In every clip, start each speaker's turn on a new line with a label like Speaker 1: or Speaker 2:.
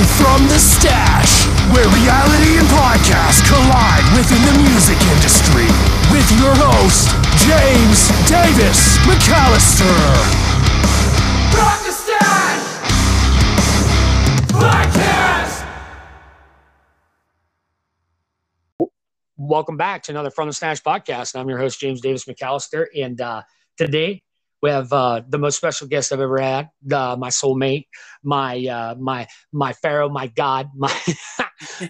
Speaker 1: to From the Stache, where reality and podcast collide within the music industry. With your host, James Davis McAllister.
Speaker 2: From the Stache Podcast.
Speaker 3: Welcome back to another From the Stache podcast. I'm your host, James Davis McAllister. And uh, today we have uh, the most special guest I've ever had, uh, my soulmate, my uh, my my Pharaoh, my God, my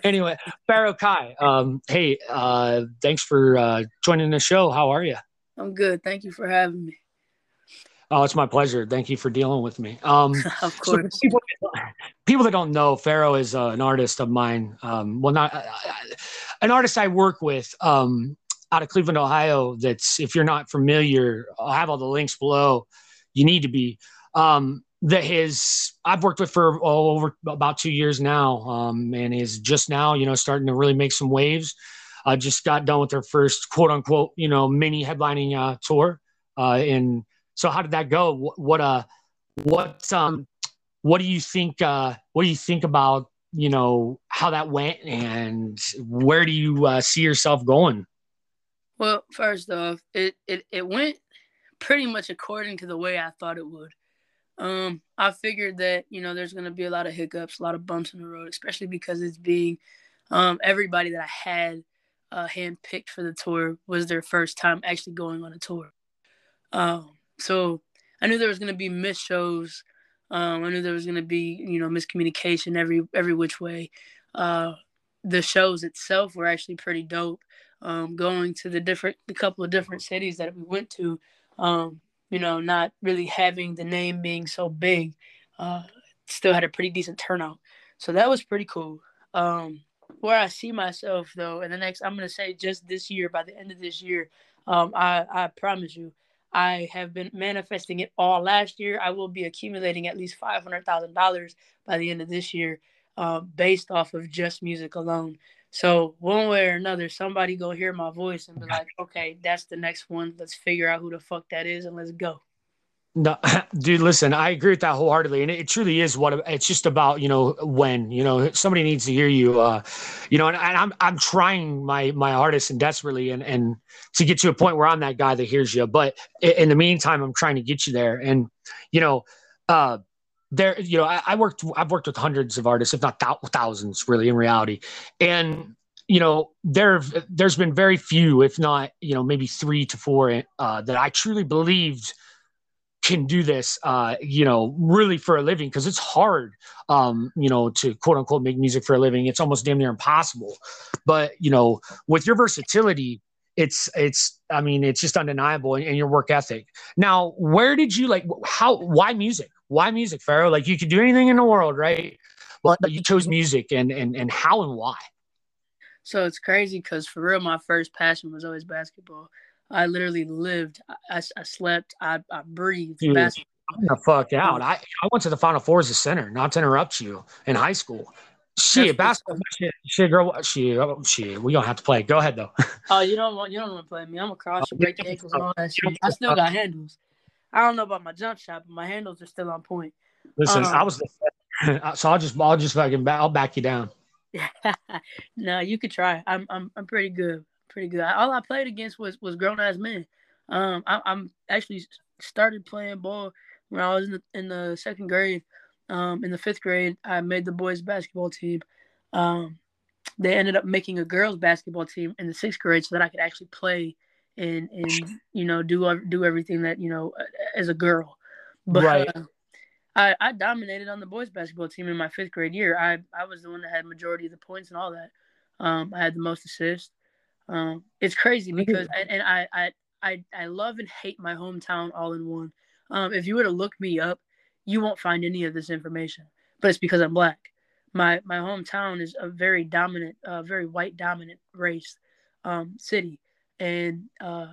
Speaker 3: anyway, Pharoah Ky. Um, hey, uh, thanks for uh, joining the show. How are you?
Speaker 4: I'm good. Thank you for having me.
Speaker 3: Oh, it's my pleasure. Thank you for dealing with me. Um,
Speaker 4: of
Speaker 3: so
Speaker 4: course.
Speaker 3: people, people that don't know, Pharoah is uh, an artist of mine. Um, well, not uh, an artist I work with um, out of Cleveland, Ohio. That's if you're not familiar, I'll have all the links below. You need to be. Um, that his I've worked with for oh, over about two years now, um, and is just now, you know, starting to really make some waves. Uh, just got done with their first quote unquote, you know, mini headlining uh, tour. Uh, and so, how did that go? What, what uh, what um, what do you think? Uh, what do you think about you know how that went, and where do you uh, see yourself going?
Speaker 4: Well, first off, it, it, it went pretty much according to the way I thought it would. Um, I figured that, you know, there's going to be a lot of hiccups, a lot of bumps in the road, especially because it's being um, everybody that I had uh, handpicked for the tour was their first time actually going on a tour. Um, so I knew there was going to be missed shows. Um, I knew there was going to be, you know, miscommunication every every which way. Uh, the shows itself were actually pretty dope. Um, going to the different, the couple of different cities that we went to, um, you know, not really having the name being so big, uh, still had a pretty decent turnout. So that was pretty cool. Um, where I see myself though, in the next, I'm gonna say just this year, by the end of this year, um, I I promise you, I have been manifesting it all last year. I will be accumulating at least five hundred thousand dollars by the end of this year, uh, based off of just music alone. So one way or another, somebody go hear my voice and be like, "Okay, that's the next one. Let's figure out who the fuck that is and let's go."
Speaker 3: No, dude, listen, I agree with that wholeheartedly. And it, it truly is what it's just about, you know, when, you know, somebody needs to hear you, uh, you know, and, and I'm, I'm trying my, my hardest and desperately and, and to get to a point where I'm that guy that hears you. But in, in the meantime, I'm trying to get you there. And, you know, uh, there, you know, I, I worked, I've worked with hundreds of artists, if not thou- thousands really in reality. And, you know, there, there's been very few, if not, you know, maybe three to four, uh, that I truly believed can do this uh you know really for a living because it's hard um you know to quote unquote make music for a living. It's almost damn near impossible. But you know with your versatility it's it's i mean it's just undeniable and your work ethic. Now where did you like how why music why music pharoah like you could do anything in the world right but you chose music and and and how and why
Speaker 4: So it's crazy because for real, my first passion was always basketball. I literally lived, I, I slept, I, I breathed
Speaker 3: Dude,
Speaker 4: basketball.
Speaker 3: I'm the fuck out. I, I went to the Final Four as a center, not to interrupt you in high school. Shit, basketball, shit, shit, girl, shit, oh, shit. We don't have to play. Go ahead though.
Speaker 4: Oh, you don't want you don't want to play me. I'm a cross you, break your ankles all that shit. I still got handles. I don't know about my jump shot, but my handles are still on point.
Speaker 3: Listen,
Speaker 4: Um,
Speaker 3: I was so I'll just I'll just fucking back, I'll back you down.
Speaker 4: no, you could try. I'm I'm I'm pretty good. Pretty good. All I played against was was grown ass men. Um, I, I'm actually started playing ball when I was in the in the second grade. Um, in the fifth grade, I made the boys basketball team. Um, they ended up making a girls basketball team in the sixth grade so that I could actually play and and you know do do everything that you know as a girl. But
Speaker 3: Right.
Speaker 4: uh, I I dominated on the boys basketball team in my fifth grade year. I I was the one that had majority of the points and all that. Um, I had the most assists. Um, it's crazy because and, and I, I I I love and hate my hometown all in one. Um, if you were to look me up, you won't find any of this information. But it's because I'm black. My my hometown is a very dominant, uh, very white dominant race um, city, and uh,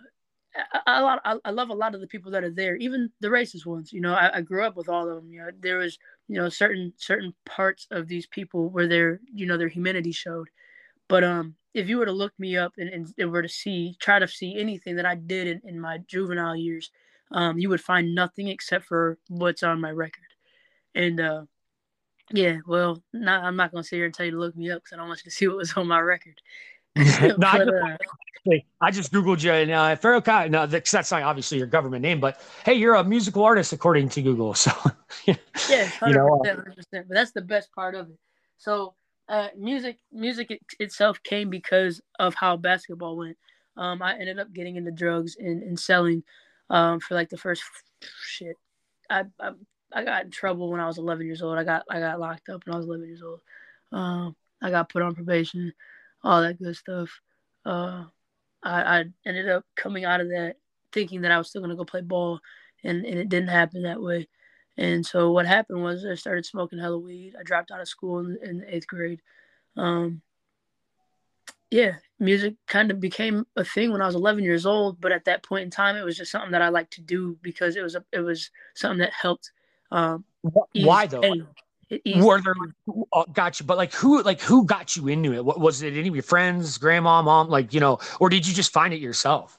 Speaker 4: a lot. I, I love a lot of the people that are there, even the racist ones. You know, I, I grew up with all of them. You know, there was you know certain certain parts of these people where their you know their humanity showed. But um, if you were to look me up and, and, and were to see, try to see anything that I did in, in my juvenile years, um, you would find nothing except for what's on my record. And uh, Yeah, well, not, I'm not gonna sit here and tell you to look me up because I don't want you to see what was on my record.
Speaker 3: no, I, just,
Speaker 4: uh,
Speaker 3: I just googled you and uh, Pharoah Ky. No, that's that's not obviously your government name, but hey, you're a musical artist according to Google. So
Speaker 4: Yeah,
Speaker 3: You know,
Speaker 4: percent. But that's the best part of it. So, uh, music, music it, itself came because of how basketball went. Um, I ended up getting into drugs and, and selling, um, for like the first shit. I, I I got in trouble when I was 11 years old. I got I got locked up when I was 11 years old. Um, I got put on probation, all that good stuff. Uh, I, I ended up coming out of that thinking that I was still gonna go play ball, and, and it didn't happen that way. And so what happened was I started smoking hella weed. I dropped out of school in, in the eighth grade. Um, yeah, music kind of became a thing when I was 11 years old. But at that point in time, it was just something that I liked to do because it was a, it was something that helped. Um,
Speaker 3: why though?
Speaker 4: pain.
Speaker 3: Were there oh, got you, but like who like who got you into it? What was it? Any of your friends, grandma, mom, like you know, or did you just find it yourself?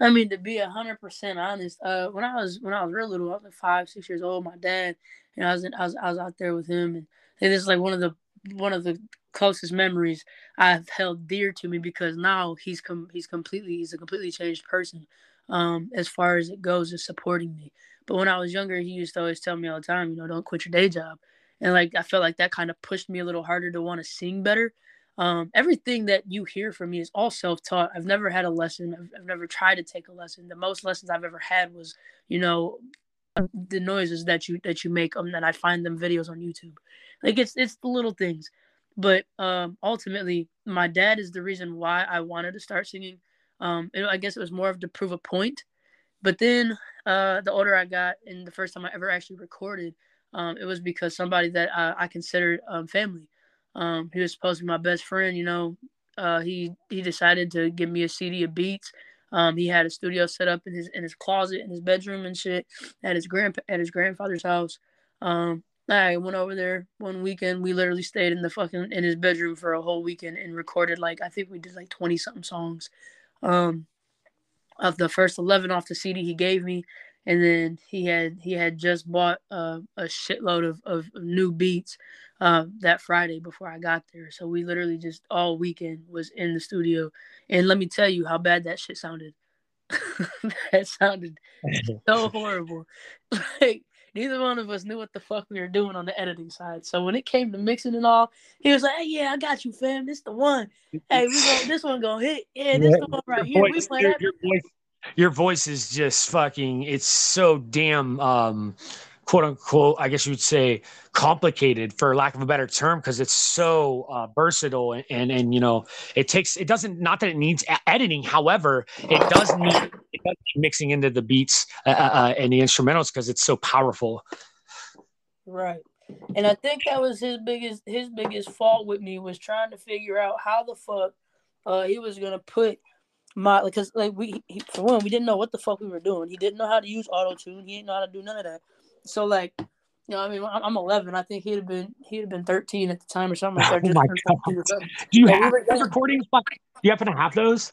Speaker 4: I mean, to be hundred percent honest, uh, when I was when I was real little, I was like five, six years old. My dad, you know, I was in, I was I was out there with him, and it is like one of the one of the closest memories I've held dear to me because now he's come he's completely he's a completely changed person, um, as far as it goes is supporting me. But when I was younger, he used to always tell me all the time, you know, don't quit your day job, and like I felt like that kind of pushed me a little harder to want to sing better. Um, everything that you hear from me is all self-taught. I've never had a lesson. I've, I've never tried to take a lesson. The most lessons I've ever had was, you know, the noises that you that you make. Um, that I find them videos on YouTube. Like it's it's the little things, but um, ultimately, my dad is the reason why I wanted to start singing. Um, it, I guess it was more of to prove a point. But then, uh, the older I got, and the first time I ever actually recorded, um, it was because somebody that I, I considered um, family. Um, he was supposed to be my best friend. You know, uh, he he decided to give me a CD of beats. Um, he had a studio set up in his in his closet in his bedroom and shit at his grand at his grandfather's house. Um, I went over there one weekend. We literally stayed in the fucking in his bedroom for a whole weekend and recorded like I think we did like twenty something songs. Um, of the first eleven off the CD he gave me, and then he had he had just bought uh, a shitload of, of new beats uh, that Friday before I got there. So we literally just all weekend was in the studio, and let me tell you how bad that shit sounded. that sounded so horrible. Like neither one of us knew what the fuck we were doing on the editing side. So when it came to mixing and all, he was like, "Hey, yeah, I got you, fam. This the one. Hey, we go. This one gonna hit. Yeah, this the one right here.
Speaker 3: Your
Speaker 4: We
Speaker 3: voice,
Speaker 4: play
Speaker 3: your,
Speaker 4: that.
Speaker 3: your voice, your voice is just fucking. It's so damn, um, quote unquote. I guess you would say complicated, for lack of a better term, because it's so uh, versatile and, and and you know it takes. It doesn't. Not that it needs e- editing. However, it does need. It does mixing into the beats uh, uh, uh, and the instrumentals because it's so powerful.
Speaker 4: Right. And I think that was his biggest his biggest fault with me was trying to figure out how the fuck uh he was gonna put my cause like we he, for one we didn't know what the fuck we were doing. He didn't know how to use auto tune. He didn't know how to do none of that. So like you know, I mean, I'm I'm 11. I think he'd have been he'd have been 13 at the time or something like that.
Speaker 3: Oh
Speaker 4: just
Speaker 3: my God.
Speaker 4: 13 or something.
Speaker 3: Do you have those recordings? Fuck, Do you happen to have those?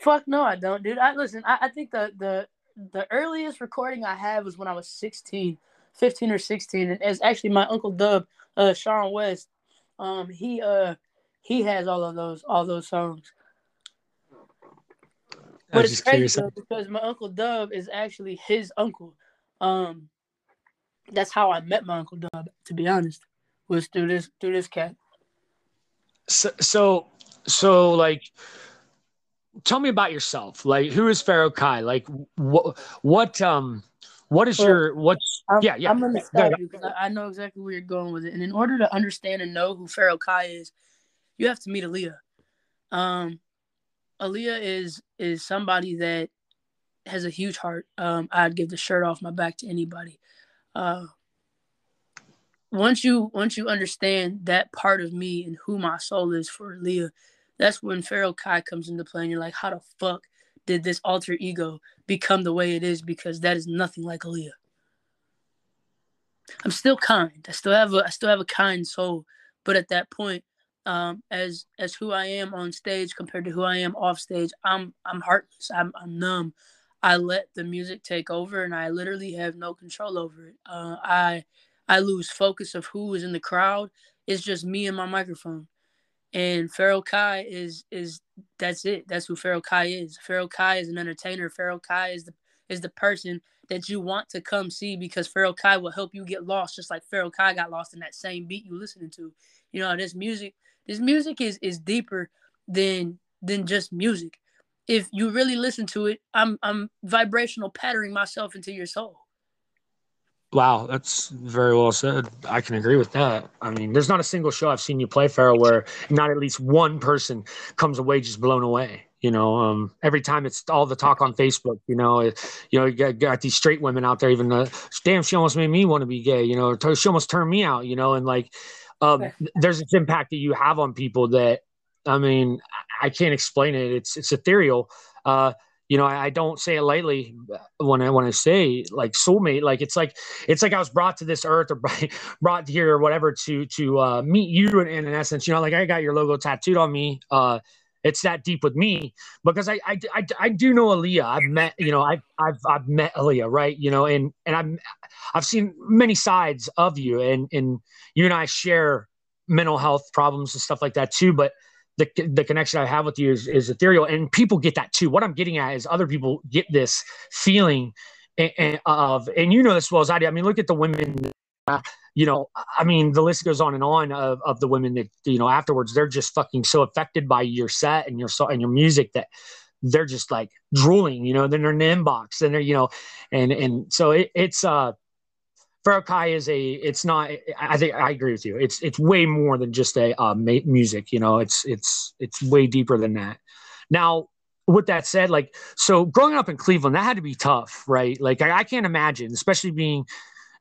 Speaker 4: Fuck no, I don't, dude. I listen. I, I think the the the earliest recording I had was when I was 16, 15 or 16, and it's actually my uncle Dub, uh, Sean West. Um, he uh he has all of those all those songs.
Speaker 3: I
Speaker 4: But it's crazy though, because my uncle Dub is actually his uncle. Um, that's how I met my uncle Dub. To be honest, was through this through this cat.
Speaker 3: so so so like tell me about yourself like who is pharoah ky like what what um what is
Speaker 4: Well,
Speaker 3: your what's
Speaker 4: I'm,
Speaker 3: yeah yeah
Speaker 4: I'm gonna stop
Speaker 3: you
Speaker 4: you because I, I know exactly where you're going with it. And in order to understand and know who Pharoah Ky is, you have to meet Aaliyah. Um, Aaliyah is is somebody that has a huge heart. Um, I'd give the shirt off my back to anybody. Uh, once you once you understand that part of me and who my soul is for Aaliyah, that's when Pharoah Ky comes into play, and you're like, how the fuck did this alter ego become the way it is? Because that is nothing like Aaliyah. I'm still kind. I still have a I still have a kind soul, but at that point, um, as as who I am on stage compared to who I am off stage, I'm I'm heartless. I'm I'm numb. I let the music take over, and I literally have no control over it. Uh, I I lose focus of who is in the crowd. It's just me and my microphone. And Pharoah Ky is is that's it. That's who Pharoah Ky is. Pharoah Ky is an entertainer. Pharoah Ky is the is the person that you want to come see because Pharoah Ky will help you get lost, just like Pharoah Ky got lost in that same beat you listening to. You know, this music, this music is is deeper than than just music. If you really listen to it, I'm I'm vibrational patterning myself into your soul.
Speaker 3: Wow, that's very well said. I can agree with that. I mean, there's not a single show I've seen you play, Pharoah, where not at least one person comes away just blown away. You know, um, every time it's all the talk on Facebook. You know, it, you know, you got, got, these straight women out there. Even the damn, she almost made me want to be gay. You know, she almost turned me out. You know, and like, um, there's this impact that you have on people that, I mean, I can't explain it. It's it's ethereal. Uh, you know, I, I, don't say it lightly when I when I say like soulmate. Like it's like it's like I was brought to this earth or brought here or whatever to to uh, meet you in, in, essence. You know, like I got your logo tattooed on me. Uh, it's that deep with me because I, I, I, I do know Aaliyah. I've met you know I've I've I've met Aaliyah, right? You know, and and I've I've seen many sides of you, and and you and I share mental health problems and stuff like that too. But the, the connection I have with you is, is ethereal, and people get that too. What I'm getting at is other people get this feeling and of, and you know this well as I do. I mean, look at the women. You know, I mean, the list goes on and on of, of the women that you know afterwards. They're just fucking so affected by your set and your song and your music that they're just like drooling. You know, then they're in the inbox, and they're you know, and and so it, it's uh Pharoah Ky is a. It's not. I think I agree with you. It's it's way more than just a uh, music. You know, it's it's it's way deeper than that. Now, with that said, like so, growing up in Cleveland, that had to be tough, right? Like I, I can't imagine, especially being.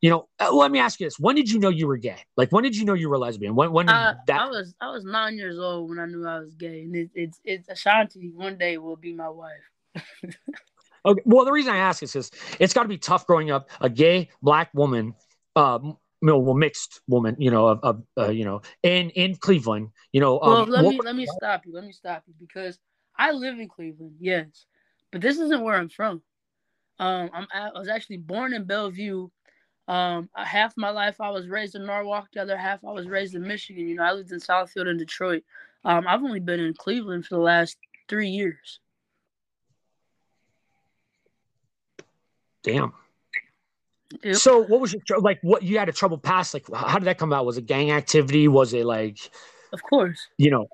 Speaker 3: You know, uh, let me ask you this: When did you know you were gay? Like, when did you know you were lesbian? When? When did
Speaker 4: uh,
Speaker 3: that?
Speaker 4: I was I was nine years old when I knew I was gay, and it, it's it's Ashanti. One day will be my wife.
Speaker 3: Okay. Well, the reason I ask is because it's got to be tough growing up a gay black woman, uh, well, mixed woman, you know, of, of uh, you know, in in Cleveland, you know.
Speaker 4: Um, well, let me let me stop you. Let me stop you because I live in Cleveland, yes, but this isn't where I'm from. Um, I'm I was actually born in Bellevue. Um, half my life I was raised in Norwalk, the other half I was raised in Michigan. You know, I lived in Southfield and Detroit. Um, I've only been in Cleveland for the last three years.
Speaker 3: Damn. Yep. So what was your like? What you had a trouble past? Like, how did that come out? Was it gang activity? Was it like?
Speaker 4: Of course.
Speaker 3: You know,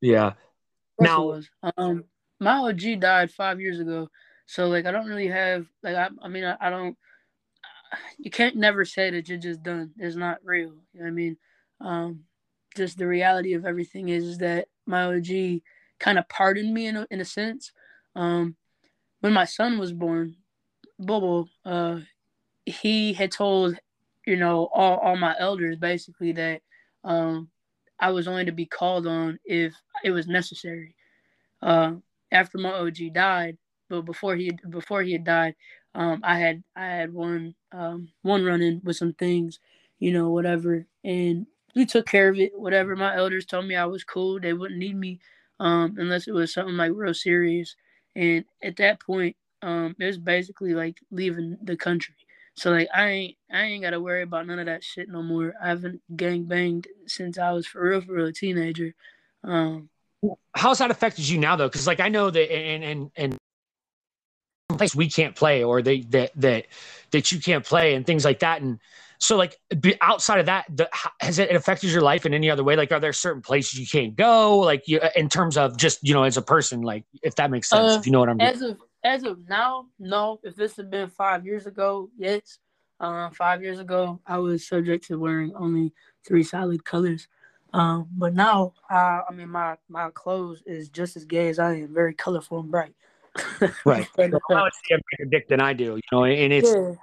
Speaker 3: yeah. Now,
Speaker 4: um, my OG died five years ago, so like I don't really have like I, I mean I, I don't. You can't never say that you're just done. It's not real. You know I mean? Um, just the reality of everything is, is that my OG kind of pardoned me in a, in a sense. Um, when my son was born, Bobo, uh, he had told, you know, all, all my elders basically that um, I was only to be called on if it was necessary. Uh, after my OG died, but before he before he had died, um, I had I had one um, one run in with some things, you know, whatever, and we took care of it. Whatever my elders told me I was cool, they wouldn't need me um, unless it was something like real serious. And at that point, um, it was basically like leaving the country. So like I ain't I ain't gotta worry about none of that shit no more. I haven't gang banged since I was for real for real a teenager. Um,
Speaker 3: How's that affected you now though? Because like I know that and and and place we can't play or they that that that you can't play and things like that and so like outside of that the, has it affected your life in any other way like are there certain places you can't go like you in terms of just you know as a person like if that makes sense uh, if you know what i'm
Speaker 4: as of as of now, no. If this had been five years ago, yes. Um, five years ago, I was subject to wearing only three solid colors. Um, but now, uh, I mean, my my clothes is just as gay as I am, very colorful and bright.
Speaker 3: Right. and, I see a bigger dick than I do, you know, and it's
Speaker 4: yeah,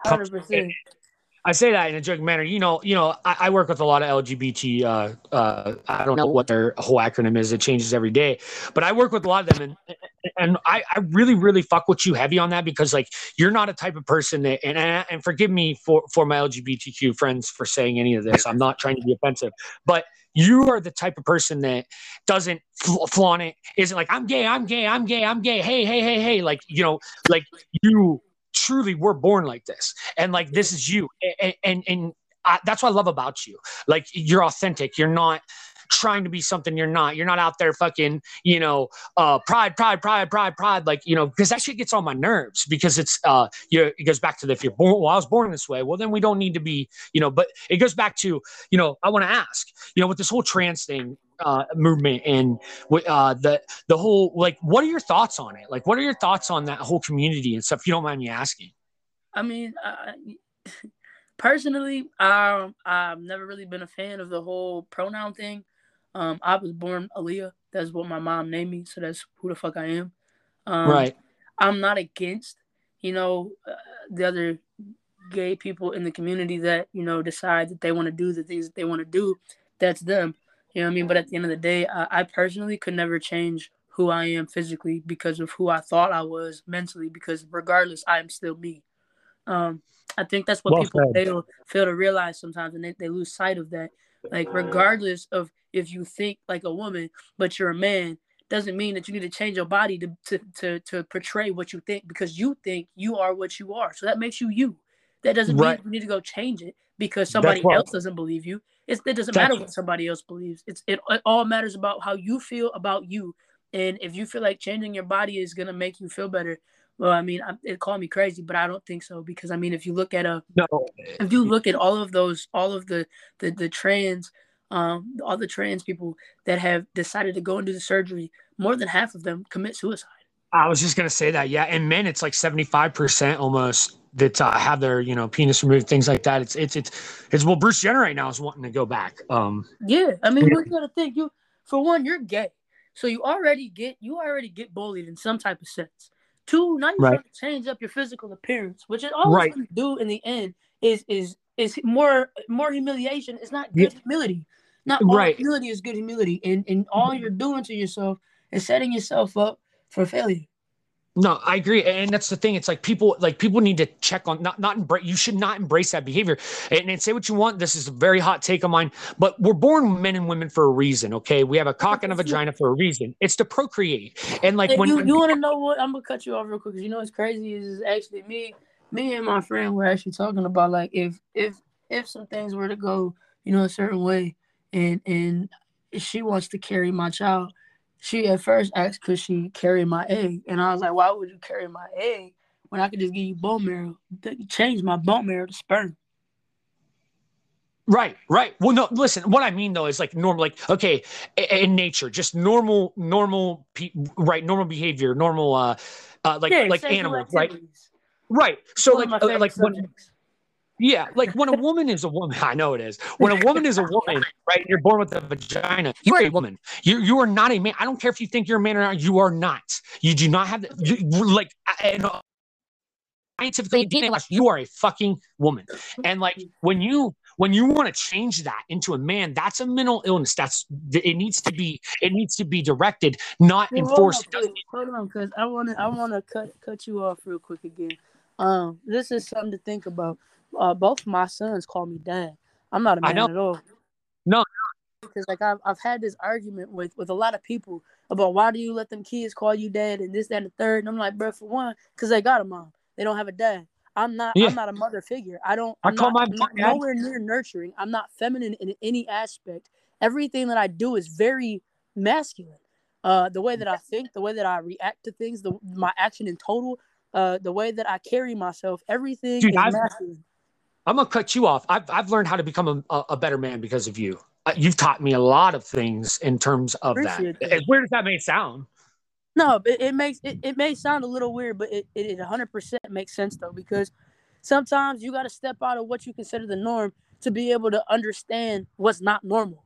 Speaker 3: I say that in a joking manner. You know, you know, I, I work with a lot of LGBT. Uh, uh, I don't know what their whole acronym is. It changes every day, but I work with a lot of them, and and I, I really, really fuck with you heavy on that because like you're not a type of person that, and and forgive me for for my LGBTQ friends for saying any of this. I'm not trying to be offensive, but you are the type of person that doesn't flaunt it. Isn't like I'm gay, I'm gay, I'm gay, I'm gay. Hey, hey, hey, hey. Like you know, like you truly were born like this and like this is you and and, and I, that's what I love about you. Like you're authentic. You're not trying to be something you're not. You're not out there fucking, you know, uh, pride, pride, pride, pride, pride. Like, you know, because that shit gets on my nerves because it's, uh, you it goes back to the, if you're born, well, I was born this way. Well, then we don't need to be, you know, but it goes back to, you know, I want to ask, you know, with this whole trans thing, uh, movement and uh, the the whole like what are your thoughts on it like what are your thoughts on that whole community and stuff if you don't mind me asking
Speaker 4: I mean, uh, personally, um, I've never really been a fan of the whole pronoun thing. Um, I was born Aaliyah. That's what my mom named me, so that's who the fuck I am. Um,
Speaker 3: right
Speaker 4: I'm not against, you know, uh, the other gay people in the community that you know decide that they want to do the things that they want to do. That's them. You know what I mean? But at the end of the day, I, I personally could never change who I am physically because of who I thought I was mentally. Because regardless, I am still me. Um, I think that's what
Speaker 3: Well
Speaker 4: people
Speaker 3: said.
Speaker 4: fail fail to realize sometimes, and they, they lose sight of that. Like, regardless of if you think like a woman, but you're a man, doesn't mean that you need to change your body to to to, to portray what you think because you think you are what you are. So that makes you you. That doesn't
Speaker 3: Right.
Speaker 4: mean you need to go change it because somebody else doesn't believe you. It's, it doesn't
Speaker 3: That's-
Speaker 4: matter what somebody else believes. It's it, it all matters about how you feel about you. And if you feel like changing your body is gonna make you feel better, well, I mean, I, it call me crazy, but I don't think so because I mean, if you look at a
Speaker 3: no
Speaker 4: if you look at all of those, all of the the, the trans, um, all the trans people that have decided to go and do the surgery, more than half of them commit suicide.
Speaker 3: I was just gonna say that yeah and men it's like 75% almost that uh, have their you know penis removed things like that it's it's it's it's well bruce jenner right now is wanting to go back um
Speaker 4: Yeah, I mean,
Speaker 3: Yeah.
Speaker 4: you gotta think you for one, you're gay, so you already get you already get bullied in some type of sense. Two, now you're
Speaker 3: Right.
Speaker 4: trying to change up your physical appearance, which is always
Speaker 3: Right.
Speaker 4: gonna do in the end is is is more more humiliation. It's not good humility. Not all
Speaker 3: Right.
Speaker 4: humility is good humility, and and all you're doing to yourself is setting yourself up for failure.
Speaker 3: No, I agree, and that's the thing. It's like people, like people need to check on not not embrace. You should not embrace that behavior, and, and say what you want. This is a very hot take of mine, but we're born men and women for a reason. Okay, we have a cock and a vagina for a reason. It's to procreate, and like
Speaker 4: Hey,
Speaker 3: when,
Speaker 4: you,
Speaker 3: when
Speaker 4: you want to know what? I'm gonna cut you off real quick because you know what's crazy is, is actually me, me and my friend were actually talking about like if if if some things were to go, you know, a certain way, and and she wants to carry my child, she at first asked could she carry my egg, and I was like, why would you carry my egg when I could just give you bone marrow? Change my bone marrow to sperm.
Speaker 3: Right, right. Well, no, listen, what I mean though is like normal, like, okay, in nature, just normal, normal, right, normal behavior, normal, uh, uh like,
Speaker 4: Yeah,
Speaker 3: like animals, right?
Speaker 4: activities.
Speaker 3: Right. So,
Speaker 4: One
Speaker 3: like, uh, like when,
Speaker 4: subjects.
Speaker 3: Yeah, like when a woman is a woman, I know it is. When a woman is a woman, right? You're born with a vagina. You are a woman. You you are not a man. I don't care if you think you're a man or not. You are not. You do not have the, you, like and scientifically DNA wise, you are a fucking woman. And like when you when you want to change that into a man, that's a mental illness. That's it needs to be it needs to be directed, not
Speaker 4: Well,
Speaker 3: enforced.
Speaker 4: Hold on, hold on, because I want to I want to cut cut you off real quick again. Um, this is something to think about. Uh, both my sons call me dad. I'm not a man at all.
Speaker 3: No.
Speaker 4: because like I've I've had this argument with with a lot of people about why do you let them kids call you dad and this that and the third. And I'm like, bro, for one, because they got a mom, they don't have a dad. I'm not.
Speaker 3: Yeah.
Speaker 4: I'm not a mother figure. I don't.
Speaker 3: I
Speaker 4: I'm
Speaker 3: call
Speaker 4: not,
Speaker 3: my
Speaker 4: nowhere near nurturing. I'm not feminine in any aspect. Everything that I do is very masculine. Uh, the way that I think, the way that I react to things, the my action in total, uh, the way that I carry myself, everything
Speaker 3: Dude,
Speaker 4: is
Speaker 3: I've-
Speaker 4: masculine.
Speaker 3: I'm gonna cut you off. I've I've learned how to become a, a, better man because of you. Uh, you've taught me a lot of things in terms of that.
Speaker 4: Appreciate that.
Speaker 3: Weird as that may sound.
Speaker 4: No, but it makes it, it may sound a little weird, but it it 100% makes sense though because sometimes you got to step out of what you consider the norm to be able to understand what's not normal.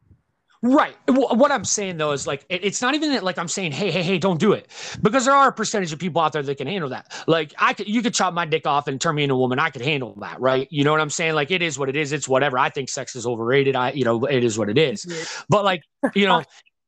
Speaker 3: Right. What I'm saying though is like it's not even that like I'm saying hey hey hey don't do it because there are a percentage of people out there that can handle that. Like I could you could chop my dick off and turn me into a woman. I could handle that, right? You know what I'm saying? Like it is what it is. It's whatever. I think sex is overrated. I you know it is what it is. Mm-hmm. But like you know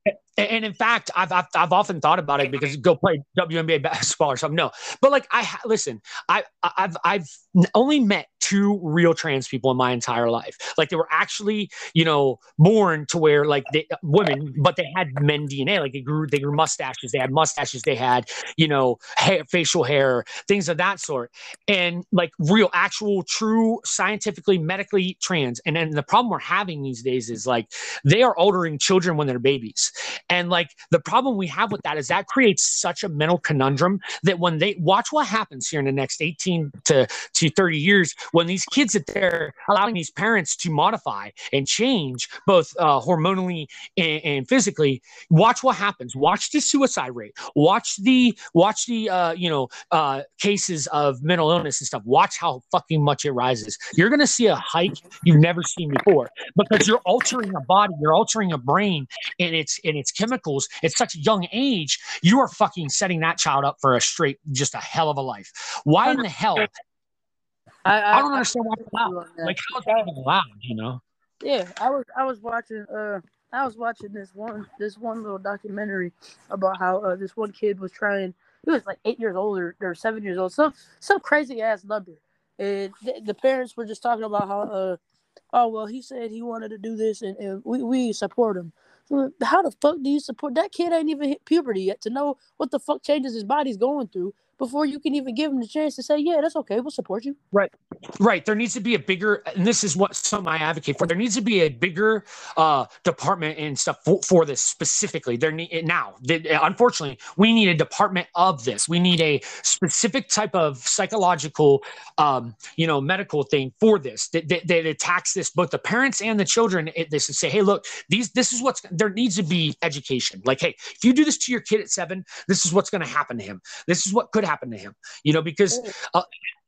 Speaker 3: And, in fact, I've, I've I've often thought about it because go play WNBA basketball or something. No, but like I listen, I I've I've only met two real trans people in my entire life. Like they were actually, you know, born to where like they, women, but they had men DNA. Like they grew they grew mustaches. They had mustaches. They had you know hair, facial hair, things of that sort, and like real, actual, true, scientifically, medically trans. And then the problem we're having these days is like they are altering children when they're babies. And like the problem we have with that is that creates such a mental conundrum that when they watch what happens here in the next 18 to, to 30 years, when these kids that they're allowing these parents to modify and change both uh, hormonally and, and physically, watch what happens. Watch the suicide rate. Watch the watch the uh, you know uh, cases of mental illness and stuff. Watch how fucking much it rises. You're gonna see a hike you've never seen before because you're altering a body, you're altering a brain, and it's and it's chemicals at such a young age. You are fucking setting that child up for a straight, just a hell of a life. Why in the hell?
Speaker 4: I, I,
Speaker 3: I don't understand why it's allowed. Like how is that even allowed? You know?
Speaker 4: Yeah, I was I was watching uh I was watching this one this one little documentary about how uh, this one kid was trying he was like eight years old or, or seven years old some some crazy ass number and th- the parents were just talking about how uh oh well he said he wanted to do this and, and we, we support him how the fuck do you support that kid ain't even hit puberty yet to know what the fuck changes his body's going through before you can even give them the chance to say yeah that's okay we'll support you
Speaker 3: Right. Right. There needs to be a bigger, and this is what some I advocate for. There needs to be a bigger uh, department and stuff for, for this specifically. There need now. Unfortunately, we need a department of this. We need a specific type of psychological, um, you know, medical thing for this that, that, that attacks this both the parents and the children. It, this and say, hey, look, these this is what's there needs to be education. Like, hey, if you do this to your kid at seven, this is what's going to happen to him. This is what could happen to him. You know, because mm. uh,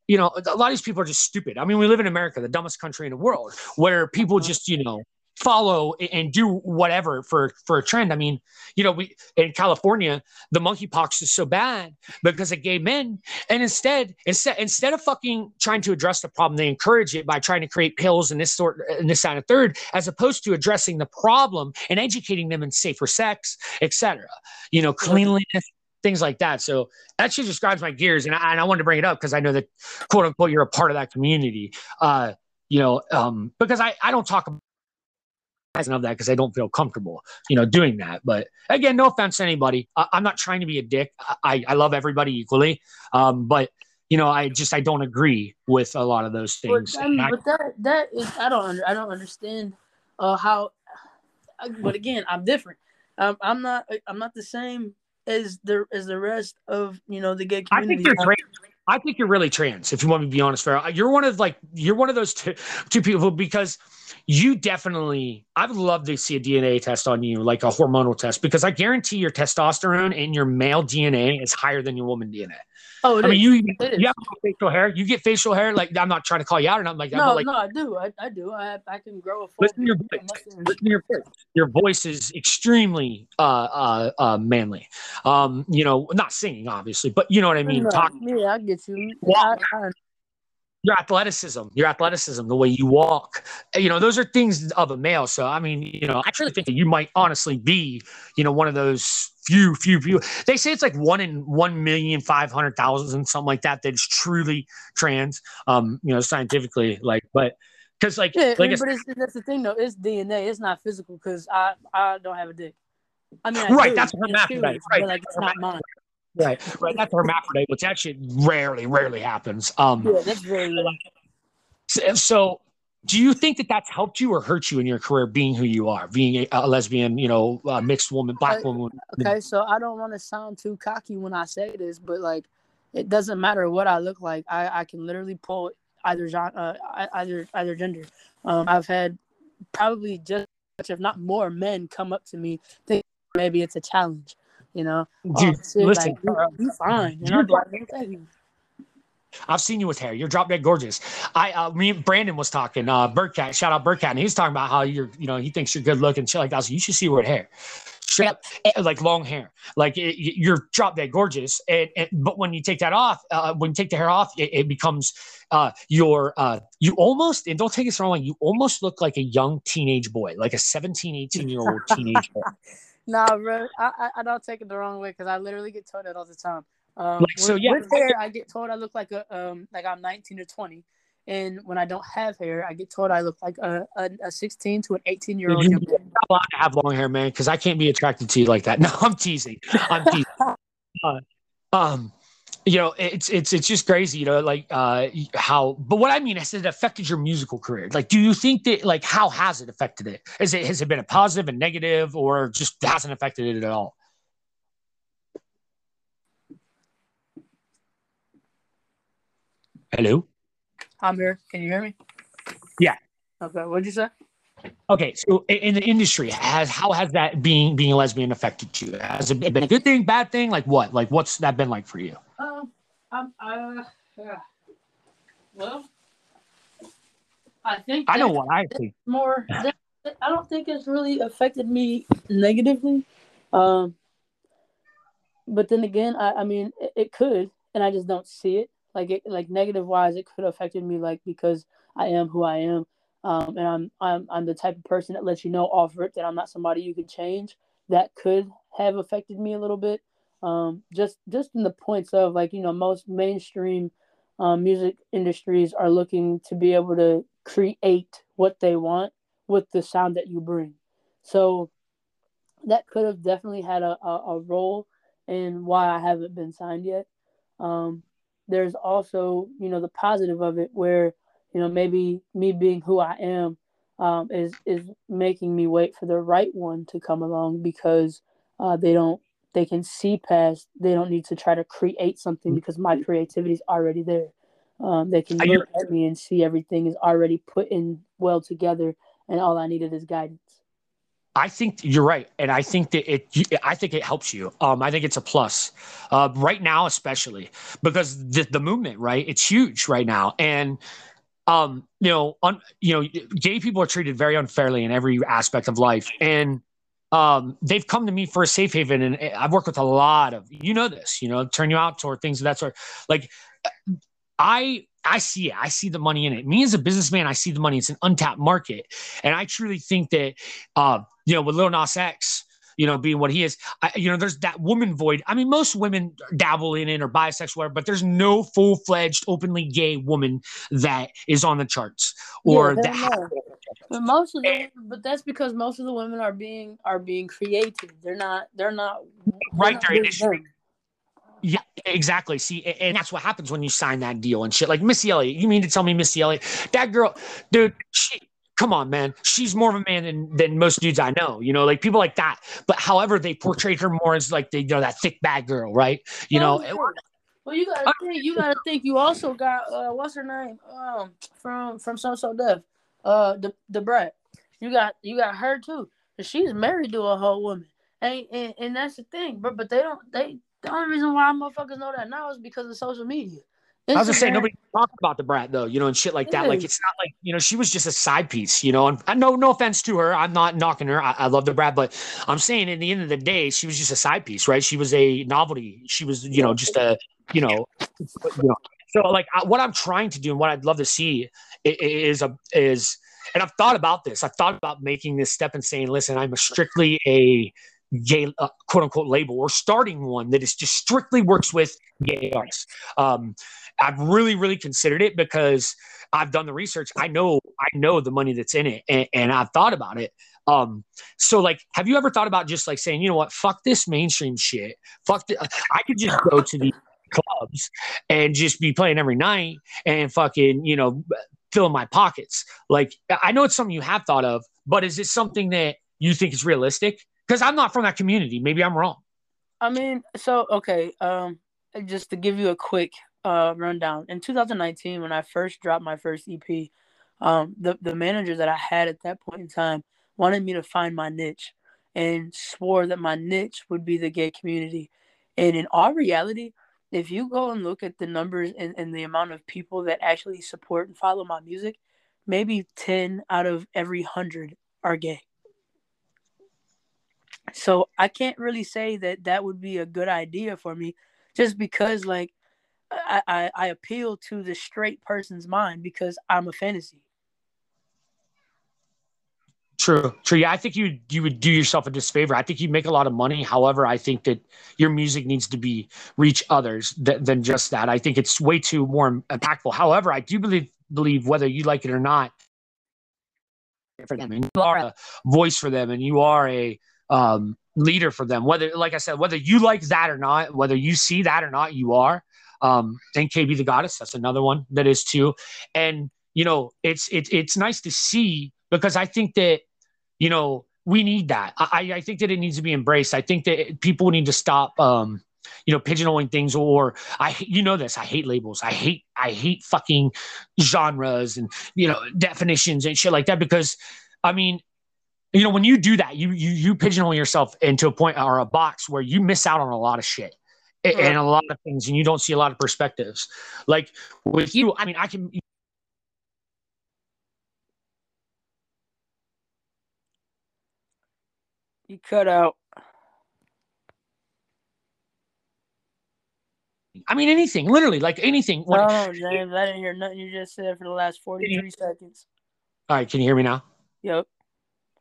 Speaker 3: you know, a lot of these people are just stupid. I mean, we live in America, the dumbest country in the world, where people mm-hmm. just, you know, follow and do whatever for for a trend. I mean, you know, we in California, the monkeypox is so bad because of gay men, and instead, instead, instead of fucking trying to address the problem, they encourage it by trying to create pills and this sort and this and a third, as opposed to addressing the problem and educating them in safer sex, etc. You know, mm-hmm. cleanliness. Things like that. So that shit just grinds my gears, and I, and I wanted to bring it up because I know that quote unquote you're a part of that community. Uh, you know, um, because I I don't talk about of that because I don't feel comfortable, you know, doing that. But again, no offense to anybody. I, I'm not trying to be a dick. I I love everybody equally. Um, but you know, I just I don't agree with a lot of those
Speaker 4: But,
Speaker 3: things.
Speaker 4: I mean,
Speaker 3: I-
Speaker 4: but that that is I don't under, I don't understand uh how but again I'm different um, I'm not I'm not the same as the as the rest of you know the gay community.
Speaker 3: I think you're trans. I think you're really trans. If you want me to be honest, Pharoah, you're one of like you're one of those two, two people because you definitely. I would love to see a DNA test on you, like a hormonal test, because I guarantee your testosterone and your male DNA is higher than your woman DNA.
Speaker 4: Oh
Speaker 3: I mean,
Speaker 4: is.
Speaker 3: you you have facial hair. You get facial hair. Like I'm not trying to call you out or nothing like that,
Speaker 4: no
Speaker 3: like
Speaker 4: no I do I, I do I I can grow a full
Speaker 3: listen to your voice. Listen to your voice. Your voice is extremely uh, uh, uh, manly. Um, you know, not singing obviously, but you know what I mean.
Speaker 4: No,
Speaker 3: Talking.
Speaker 4: yeah I get you
Speaker 3: Walk.
Speaker 4: I, I,
Speaker 3: your athleticism, your athleticism, the way you walk, you know, those are things of a male. So, I mean, you know, I truly think that you might honestly be, you know, one of those few, few, few. They say it's like one in one million five hundred thousand, something like that, that is truly trans. Um, you know, scientifically, like, but because like,
Speaker 4: yeah
Speaker 3: like,
Speaker 4: but it's, that's the thing though it's DNA it's not physical because I I don't have a dick I mean I
Speaker 3: Right,
Speaker 4: do,
Speaker 3: that's hermaphrodite, right,
Speaker 4: like it's not mine
Speaker 3: right, right, that's hermaphrodite, which actually rarely, rarely happens. Um,
Speaker 4: yeah that's very rare.
Speaker 3: so, so do you think that that's helped you or hurt you in your career being who you are, being a, a lesbian, you know, uh, mixed woman, black
Speaker 4: Uh,
Speaker 3: woman?
Speaker 4: Okay, so I don't want to sound too cocky when I say this, but like, it doesn't matter what I look like. I, I can literally pull either genre, uh, either either gender. Um, I've had probably just if not more, men come up to me think maybe it's a challenge. You know,
Speaker 3: Dude,
Speaker 4: oh, shit,
Speaker 3: listen,
Speaker 4: like, you, you fine. And
Speaker 3: you're
Speaker 4: I'm like, "Okay, thank you."
Speaker 3: I've seen you with hair. You're drop dead gorgeous. I, uh, me and Brandon was talking, uh, Birdcat, shout out Birdcat, and he was talking about how you're, you know, he thinks you're good looking, shit like that. So you should see with hair. Straight up, eh, like long hair, like it, you're drop dead gorgeous. And, and but when you take that off, uh, when you take the hair off, it, it becomes uh, your, uh, you almost, and don't take this wrong, way, you almost look like a young teenage boy, like a 17, 18 year old teenage boy.
Speaker 4: Nah, bro, I, I, I don't take it the wrong way because I literally get told that all the time. Um,
Speaker 3: Like, so, yeah.
Speaker 4: with hair, I get told I look like a um like I'm 19 or 20, and when I don't have hair, I get told I look like a a, a 16 to an 18 year old.
Speaker 3: You-
Speaker 4: young man.
Speaker 3: not allowed to have long hair, man, because I can't be attracted to you like that. No, I'm teasing. I'm teasing. uh, um, you know, it's it's it's just crazy, you know, like uh how. But what I mean is, it affected your musical career. Like, do you think that like how has it affected it? Is it has it been a positive and negative, or just hasn't affected it at all? Hello.
Speaker 4: I'm here. Can you hear me?
Speaker 3: Yeah.
Speaker 4: Okay. What'd you say?
Speaker 3: Okay, so in the industry, has how has that being being a lesbian affected you? Has it been a good thing, bad thing? Like what? Like what's that been like for you?
Speaker 4: Um, I'm uh, yeah. Well, I think
Speaker 3: I know what I think.
Speaker 4: more that- I don't think it's really affected me negatively. Um but then again, I, I mean it, it could and I just don't see it. Like it like negative wise it could have affected me like because I am who I am. Um and I'm I'm I'm the type of person that lets you know off rip that I'm not somebody you can change. That could have affected me a little bit. Um just just in the points of like, you know, most mainstream um, music industries are looking to be able to create what they want with the sound that you bring. So that could have definitely had a, a, a role in why I haven't been signed yet. Um, there's also, you know, the positive of it where, you know, maybe me being who I am um, is is making me wait for the right one to come along because uh, they don't they can see past they don't need to try to create something because my creativity is already there. Um, they can look at me and see everything is already put in well together, and all I needed is guidance.
Speaker 3: I think you're right, and I think that it. I think it helps you. Um, I think it's a plus, uh, right now especially because the the movement, right? It's huge right now, and um, you know, un, you know, gay people are treated very unfairly in every aspect of life, and um, they've come to me for a safe haven, and I've worked with a lot of you know this, you know, turn you out or things of that sort. Like, I I see it. I see the money in it. Me as a businessman, I see the money. It's an untapped market, and I truly think that, uh, you know, with Lil Nas X, you know, being what he is, I, you know, there's that woman void. I mean, most women dabble in it or bisexual, whatever, but there's no full fledged, openly gay woman that is on the charts or
Speaker 4: Yeah,
Speaker 3: that.
Speaker 4: But most of the but that's because most of the women are being are being creative. They're not they're not
Speaker 3: Right,
Speaker 4: not
Speaker 3: they're
Speaker 4: them.
Speaker 3: Yeah, exactly. See, and that's what happens when you sign that deal and shit. Like Missy Elliott, you mean to tell me Missy Elliott, that girl, dude, she, come on, man, she's more of a man than than most dudes I know. You know, like people like that. But however, they portrayed her more as like the you know that thick bad girl, right? You know,
Speaker 4: yeah. Well, you gotta think. You gotta think. You also got uh, what's her name? Um, from from So So Def, uh, the the brat. You got you got her too. She's married to a whole woman, and, and and that's the thing. But but they don't. They the only reason why motherfuckers know that now is because of social media.
Speaker 3: I was just saying
Speaker 4: Instagram-
Speaker 3: nobody talked about the brat though, you know, and shit like that. Like it's not like you know she was just a side piece, you know. And I no no offense to her, I'm not knocking her. I, I love the brat, but I'm saying in the end of the day, she was just a side piece, right? She was a novelty. She was you know just a you know you know. So like I, what I'm trying to do and what I'd love to see is a is and I've thought about this. I've thought about making this step and saying, listen, I'm a strictly a gay uh, quote unquote label or starting one that is just strictly works with gay artists. Um, I've really, really considered it because I've done the research. I know, I know the money that's in it, and, and I've thought about it. Um, so like, have you ever thought about just like saying, you know what, fuck this mainstream shit. Fuck, the, I could just go to the clubs and just be playing every night and fucking, you know, fill my pockets. Like, I know it's something you have thought of, but is it something that you think is realistic? Because I'm not from that community. Maybe I'm wrong.
Speaker 4: I mean, so okay, um, just to give you a quick uh rundown. In 2019, when I first dropped my first EP, um, the the manager that I had at that point in time wanted me to find my niche, and swore that my niche would be the gay community. And in all reality, if you go and look at the numbers and, and the amount of people that actually support and follow my music, maybe 10 out of every 100 are gay. So I can't really say that that would be a good idea for me, just because like I I, I appeal to the straight person's mind because I'm a fantasy.
Speaker 3: True, true. Yeah, I think you you would do yourself a disfavor. I think you make a lot of money. However, I think that your music needs to be reach others th- than just that. I think it's way too more impactful. However, I do believe believe whether you like it or not for them, and you are a voice for them, and you are a um, leader for them. Whether, like I said, whether you like that or not, whether you see that or not, you are. Um, and KB the Goddess, that's another one that is too. And you know, it's it's it's nice to see because I think that you know, we need that. I, I think that it needs to be embraced. I think that people need to stop, um, you know, pigeonholing things. Or I, you know, this. I hate labels. I hate, I hate fucking genres and you know definitions and shit like that. Because, I mean, you know, when you do that, you you you pigeonhole yourself into a point or a box where you miss out on a lot of shit mm-hmm. and a lot of things, and you don't see a lot of perspectives. Like with you, I mean, I can
Speaker 4: You cut out.
Speaker 3: I mean, anything, literally, like anything. When,
Speaker 4: No, no, James, I didn't hear nothing you just said for the last 43 seconds.
Speaker 3: All right, can you hear me now?
Speaker 4: Yep.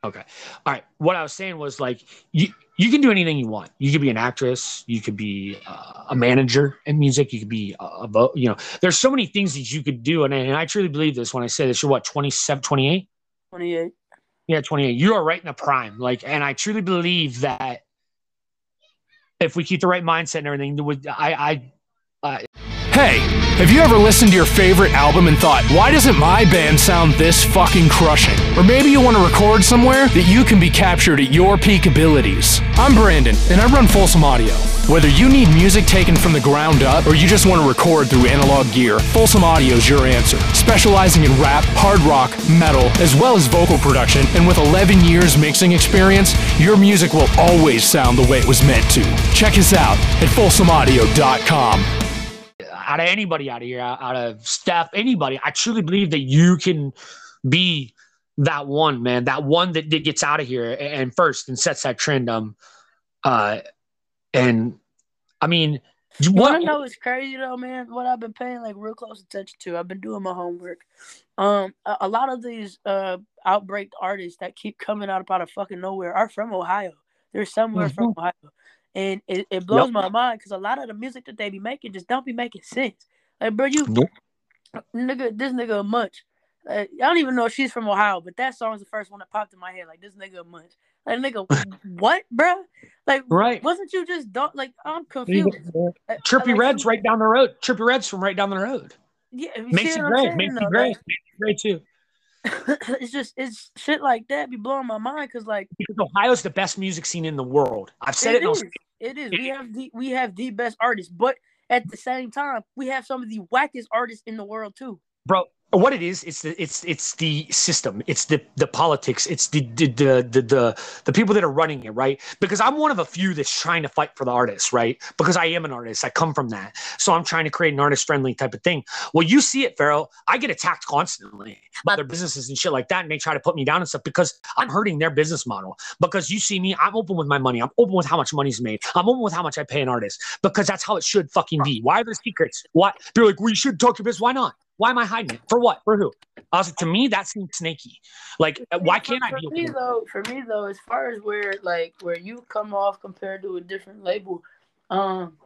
Speaker 3: Okay. All right. What I was saying was like you you can do anything you want. You could be an actress. You could be uh, a manager in music. You could be a, a vo- you know. There's so many things that you could do, and, and I truly believe this when I say this. You're what 27, 28?
Speaker 4: 28.
Speaker 3: Yeah, 28. You are right in the prime. Like, and I truly believe that if we keep the right mindset and everything, there would I I
Speaker 1: Hey, have you ever listened to your favorite album and thought, why doesn't my band sound this fucking crushing? Or maybe you want to record somewhere that you can be captured at your peak abilities. I'm Brandon, and I run Folsom Audio. Whether you need music taken from the ground up or you just want to record through analog gear, Folsom Audio is your answer. Specializing in rap, hard rock, metal, as well as vocal production, and with 11 years mixing experience, your music will always sound the way it was meant to. Check us out at folsomaudio.com.
Speaker 3: out of anybody out of here, out, of Steph, anybody, I truly believe that you can be that one, man, that one that, that gets out of here and first and sets that trend. Um, uh, and I mean,
Speaker 4: You
Speaker 3: what?
Speaker 4: I know is crazy though, man? What I've been paying like real close attention to. I've been doing my homework. Um, a, a lot of these uh outbreak artists that keep coming out of out of fucking nowhere are from Ohio. They're somewhere from Ohio, and it, it blows
Speaker 3: Yep.
Speaker 4: my mind because a lot of the music that they be making just don't be making sense. Like, bro, you
Speaker 3: Nope.
Speaker 4: nigga, this nigga a munch. Uh, I don't even know if she's from Ohio, but that song's the first one that popped in my head. Like, this nigga a munch. Like, nigga, what, bro? Like,
Speaker 3: Right.
Speaker 4: wasn't you just don't like? I'm confused. Uh,
Speaker 3: Trippie
Speaker 4: like,
Speaker 3: Redd's right down the road. Trippie Redd's from right down the road.
Speaker 4: Yeah, you
Speaker 3: Makes
Speaker 4: see
Speaker 3: it
Speaker 4: what I'm
Speaker 3: great.
Speaker 4: saying,
Speaker 3: Makes
Speaker 4: though?
Speaker 3: it great.
Speaker 4: Like,
Speaker 3: Makes it great too.
Speaker 4: it's just it's shit like that be blowing my mind because like
Speaker 3: Because Ohio's the best music scene in the world. I've said it.
Speaker 4: it is, it is. We have the we have the best artists, but at the same time, we have some of the wackest artists in the world too.
Speaker 3: bro what it is it's the it's it's the system. It's the the politics. It's the the the the, the, the people that are running it right? Because i'm one of a few that's trying to fight for the artists right? Because i am an artist. I come from that. So i'm trying to create an artist friendly type of thing. Well you see it Pharoah. i get attacked constantly by other businesses and shit like that and they try to put me down and stuff because i'm hurting their business model. Because you see me i'm open with my money. I'm open with how much money's made. I'm open with how much i pay an artist because that's how it should fucking be. Why are there secrets? What they're like we should talk to business. Why not why am I hiding it? For what? For who? I was like, to me, that seems snaky. Like, why can't I
Speaker 4: for
Speaker 3: be?
Speaker 4: me
Speaker 3: open?
Speaker 4: though? For me though, as far as where like where you come off compared to a different label, um,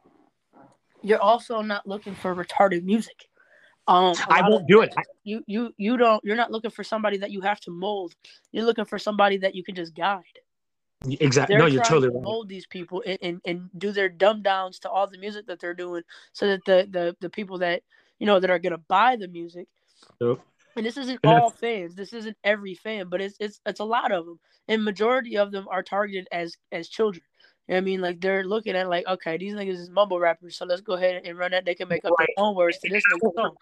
Speaker 4: you're also not looking for retarded music. Um,
Speaker 3: I won't
Speaker 4: of
Speaker 3: do it.
Speaker 4: You you you don't. You're not looking for somebody that you have to mold. You're looking for somebody that you can just guide.
Speaker 3: Exactly.
Speaker 4: They're
Speaker 3: No, you're totally
Speaker 4: to
Speaker 3: right.
Speaker 4: mold these people and, and, and do their dumb downs to all the music that they're doing so that the, the, the people that you know that are gonna buy the music.
Speaker 3: Yep.
Speaker 4: and this isn't all fans. This isn't every fan but it's it's it's a lot of them and majority of them are targeted as as children. You know I mean? Like they're looking at like okay these niggas is mumble rappers so let's go ahead and run that. They can make up
Speaker 3: Right.
Speaker 4: their own words to this song.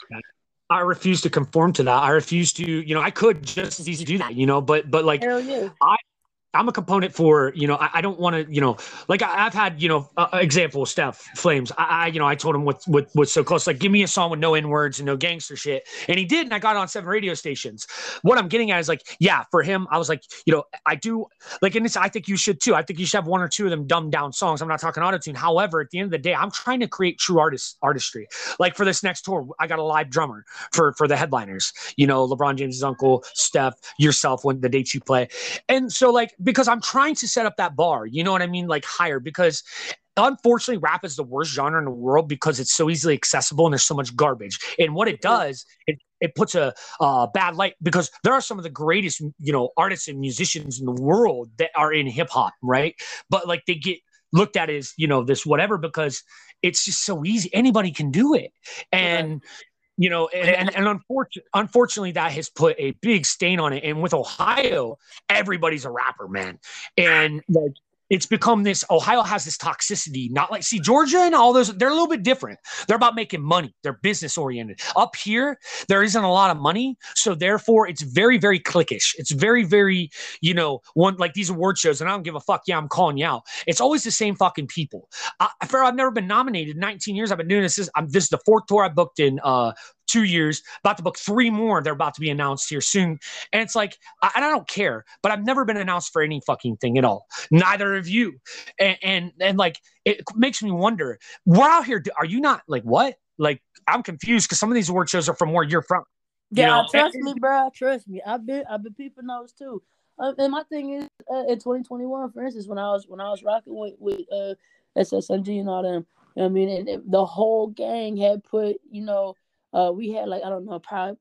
Speaker 3: I refuse to conform to that. I refuse to, you know, I could just as easy do that, you know, but but like
Speaker 4: yeah
Speaker 3: I'm a component for, you know, I, I don't want to, you know, like I, have had, you know, uh, example, Steph Flames. I, I, you know, I told him what, what, what's so close, like, give me a song with no N words and no gangster shit. And he did. And I got on seven radio stations. What I'm getting at is like, yeah, for him, I was like, you know, I do like, and it's, I think you should too. I think you should have one or two of them dumbed down songs. I'm not talking auto tune. However, at the end of the day, I'm trying to create true artist artistry. Like for this next tour, I got a live drummer for, for the headliners, you know, LeBron James's uncle, Steph, yourself, when the dates you play. And so like, because I'm trying to set up that bar, you know what I mean? Like higher because unfortunately rap is the worst genre in the world because it's so easily accessible and there's so much garbage. And what it does, it, it puts a uh, bad light because there are some of the greatest, you know, artists and musicians in the world that are in hip hop, right? But like they get looked at as, you know, this whatever because it's just so easy. Anybody can do it. And you know, and, and, unfortunately, unfortunately, that has put a big stain on it. And with Ohio, everybody's a rapper, man. And like it's become this ohio has this toxicity not like see georgia and all those they're a little bit different. They're about making money. They're business oriented. Up here there isn't a lot of money so therefore it's very very cliquish. It's very very you know one like these award shows and i don't give a fuck yeah i'm calling you out. It's always the same fucking people. I, I've never been nominated 19 years. I've been doing this this, I'm, this is the fourth tour i booked in uh two years, about to book three more. They're about to be announced here soon. And it's like, I, and I don't care, but I've never been announced for any fucking thing at all. Neither of you. And, and, and like, it makes me wonder, we're out here. Are you not like, what? Like, I'm confused because some of these award shows are from where you're from.
Speaker 5: Yeah, know? trust me, bro. Trust me. I've been, I've been peeping those too. Uh, and my thing is, uh, in 2021, for instance, when I was when I was rocking with with uh, SSMG and all them, I mean, and, and the whole gang had put, you know, uh, we had like I don't know, probably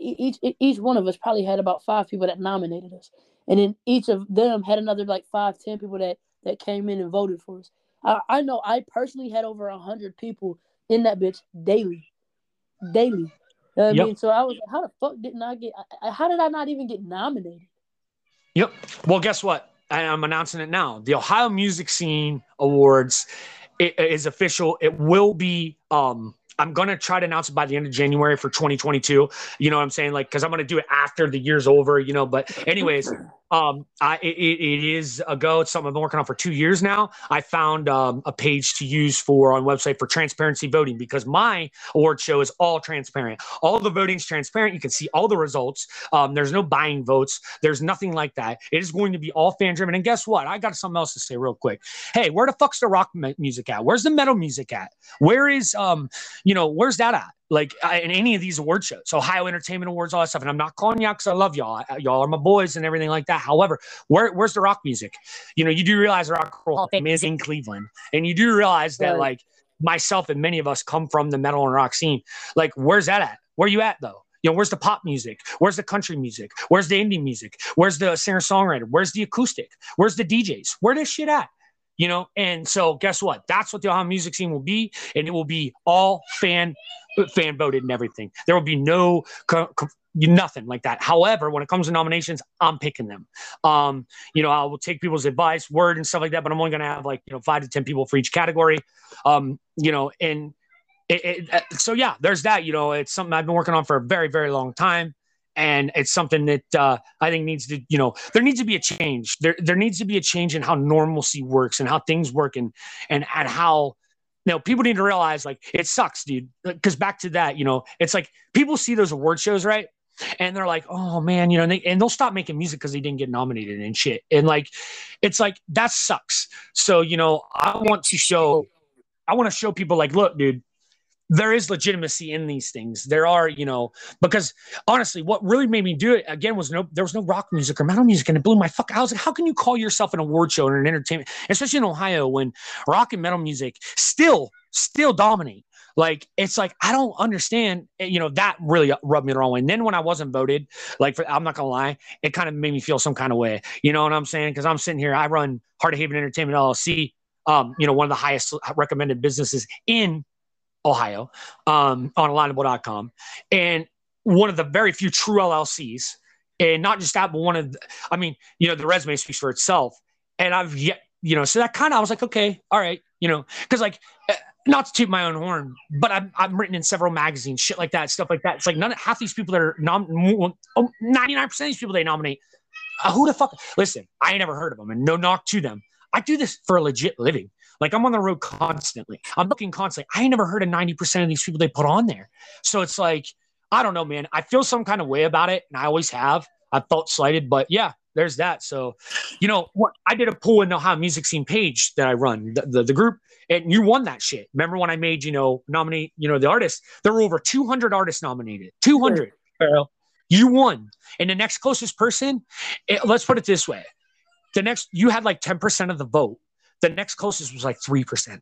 Speaker 5: each each one of us probably had about five people that nominated us, and then each of them had another like five, ten people that that came in and voted for us. I, I know I personally had over a hundred people in that bitch daily, daily. You know yep. I mean, so I was like, how the fuck didn't I get? How did I not even get nominated?
Speaker 3: Yep. Well, guess what? I'm announcing it now. The Ohio Music Scene Awards is official. It will be um I'm gonna try to announce it by the end of January for 2022. You know what I'm saying? Like, because I'm gonna do it after the year's over. You know, but anyways, um, I it, it is a go. It's something I've been working on for two years now. I found um, a page to use for on website for transparency voting because my award show is all transparent. All the voting is transparent. You can see all the results. Um, there's no buying votes. There's nothing like that. It is going to be all fan driven. And guess what? I got something else to say real quick. Hey, where the fuck's the rock music at? Where's the metal music at? Where is um, you know, where's that at? Like in any of these award shows, Ohio Entertainment Awards, all that stuff. And I'm not calling y'all because I love y'all. Y'all are my boys and everything like that. However, where, where's the rock music? You know, you do realize rock roll is in Cleveland, and you do realize that like myself and many of us come from the metal and rock scene. Like, where's that at? Where you at though? You know, where's the pop music? Where's the country music? Where's the indie music? Where's the singer songwriter? Where's the acoustic? Where's the DJs? Where this shit at? You know, and so guess what? That's what the Ohio music scene will be, and it will be all fan fan voted and everything. There will be no co- co- nothing like that. However, when it comes to nominations, I'm picking them. Um, you know, I will take people's advice, word, and stuff like that. But I'm only going to have like you know five to ten people for each category. Um, you know, and it, it, uh, so yeah, there's that. You know, it's something I've been working on for a very very long time. And it's something that uh, I think needs to, you know, there needs to be a change. There, there needs to be a change in how normalcy works and how things work, and and and how now people need to realize like it sucks, dude. Because back to that, you know, it's like people see those award shows, right? And they're like, oh man, you know, and, they, and they'll stop making music because they didn't get nominated and shit. And like, it's like that sucks. So you know, I want to show, I want to show people like, look, dude, there is legitimacy in these things. There are, you know, because honestly, what really made me do it again was no, there was no rock music or metal music, and it blew my fuck. I was like, how can you call yourself an award show and an entertainment, especially in Ohio when rock and metal music still, still dominate? Like it's like I don't understand. Eh, you know that really rubbed me the wrong way. And then when I wasn't voted, like for, I'm not gonna lie, it kind of made me feel some kind of way. You know what I'm saying? Because I'm sitting here, I run Heart of Haven Entertainment LLC. Um, you know, one of the highest recommended businesses in Ohio, um, on alignable.com. And one of the very few true LLCs. And not just that, but one of the, I mean, you know, the resume speaks for itself. And I've yet, you know, so that kind of, I was like, okay, all right, you know, because like, eh, not to toot my own horn, but I'm, I'm written in several magazines, shit like that, stuff like that. It's like none of half these people that are nom- 99% of these people they nominate uh, who the fuck? Listen, I ain't never heard of them, and no knock to them. I do this for a legit living. Like I'm on the road constantly. I'm looking constantly. I ain't never heard of 90% of these people they put on there. So it's like, I don't know, man. I feel some kind of way about it, and I always have. I felt slighted, but yeah, there's that. So, you know, what I did a poll in the Ohio Music Scene page that I run, the, the, the group, and you won that shit. Remember when I made, you know, nominate, you know, the artists? There were over 200 artists nominated. 200. Pharoah. You won. And the next closest person, it, let's put it this way. The next, you had like 10% of the vote. The next closest was like 3%.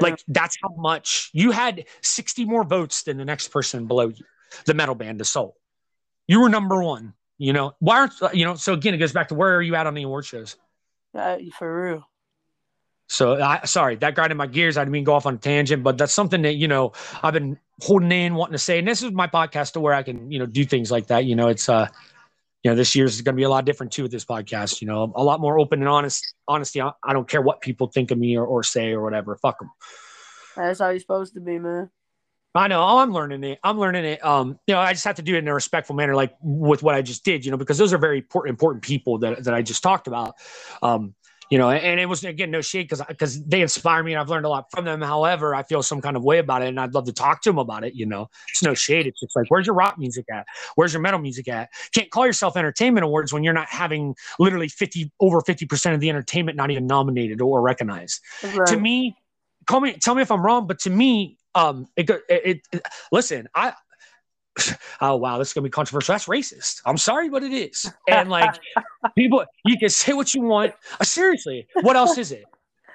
Speaker 3: Like that's how much you had 60 more votes than the next person below you, the metal band, the soul. You were number one. You know, why aren't you know? So again, it goes back to where are you at on the award shows?
Speaker 5: Uh, for real.
Speaker 3: So I sorry that grinded my gears. I didn't mean go off on a tangent, but that's something that you know I've been holding in, wanting to say. And this is my podcast to where I can you know do things like that. You know, it's uh, you know, this year's is going to be a lot different too with this podcast. You know, a lot more open and honest. Honesty. I, I don't care what people think of me or, or say or whatever. Fuck them.
Speaker 5: That's how you're supposed to be, man.
Speaker 3: I know I'm learning it. I'm learning it. Um, you know, I just have to do it in a respectful manner, like with what I just did, you know, because those are very important, important people that, that I just talked about. Um, you know, and it was again no shade because because they inspire me and I've learned a lot from them. However, I feel some kind of way about it, and I'd love to talk to them about it. You know, it's no shade. It's just like, where's your rock music at? Where's your metal music at? Can't call yourself entertainment awards when you're not having literally fifty over fifty percent of the entertainment not even nominated or recognized. Right. To me, call me, tell me if I'm wrong, but to me, um, it, it, it listen, I oh wow, this is gonna be controversial. That's racist. I'm sorry, but it is. And like people, you can say what you want. Uh, seriously, what else is it?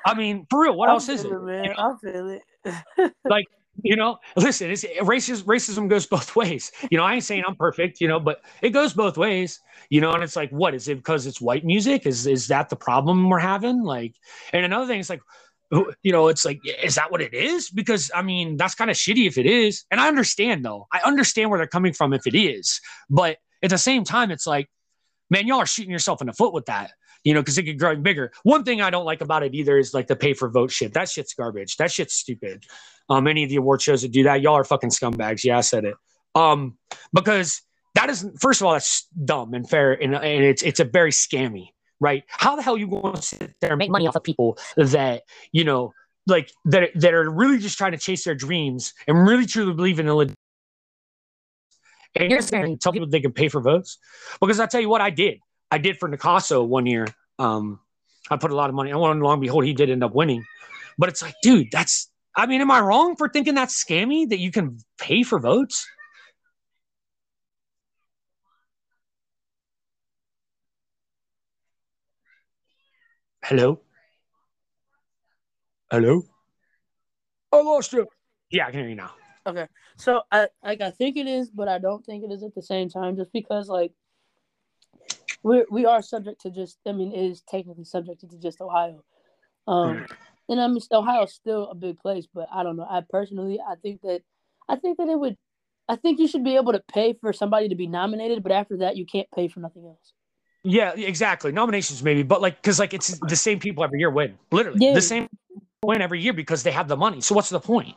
Speaker 3: I mean, for real, what
Speaker 5: I
Speaker 3: else is
Speaker 5: it?
Speaker 3: it?
Speaker 5: Man, you know? I feel it.
Speaker 3: like you know, listen, it's racism. Racism goes both ways. You know, I ain't saying I'm perfect. You know, but it goes both ways. You know, and it's like, what is it? Because it's white music? Is is that the problem we're having? Like, and another thing is like, you know, it's like, is that what it is? Because I mean, that's kind of shitty if it is. And I understand though. I understand where they're coming from if it is. But at the same time, it's like, man, y'all are shooting yourself in the foot with that, you know, because it could grow bigger. One thing I don't like about it either is like the pay for vote shit. That shit's garbage. That shit's stupid. Um, any of the award shows that do that, y'all are fucking scumbags. Yeah, I said it. Um, because that is first of all, that's dumb and fair, and, and it's it's a very scammy right? How the hell are you going to sit there and make money off of people that, you know, like that, that are really just trying to chase their dreams and really truly believe in the and you're saying tell people they can pay for votes because I tell you what I did. I did for Nicasso one year. Um, I put a lot of money. And long and behold, he did end up winning. But it's like, dude, that's. I mean, am I wrong for thinking that's scammy that you can pay for votes? Hello? Hello? I lost you. Yeah, I can hear you now.
Speaker 5: Okay. So I like I think it is, but I don't think it is at the same time, just because like we we are subject to just I mean it is technically subjected to just Ohio. Um mm. and I mean Ohio's still a big place, but I don't know. I personally I think that I think that it would I think you should be able to pay for somebody to be nominated, but after that you can't pay for nothing else.
Speaker 3: Yeah, exactly. Nominations maybe, but like because like it's the same people every year win, literally yeah. the same win every year because they have the money. So what's the point?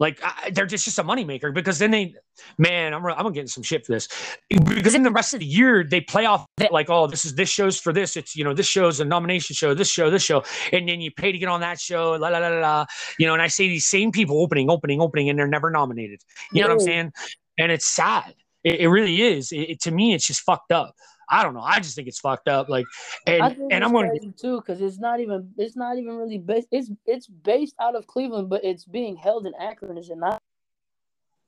Speaker 3: Like I, they're just just a moneymaker because then they, man, I'm I'm gonna get some shit for this. Because in the rest of the year they play off that like oh this is this show's for this. It's you know this show's a nomination show this show this show. And then you pay to get on that show la la la la you know and I say these same people opening opening opening and they're never nominated. You know what I'm saying? And it's sad. It, it really is. It, it, to me it's just fucked up I don't know. I just think it's fucked up. Like, and and I'm going
Speaker 5: to too because it's not even it's not even really based. It's it's based out of Cleveland, but it's being held in Akron. Is it not?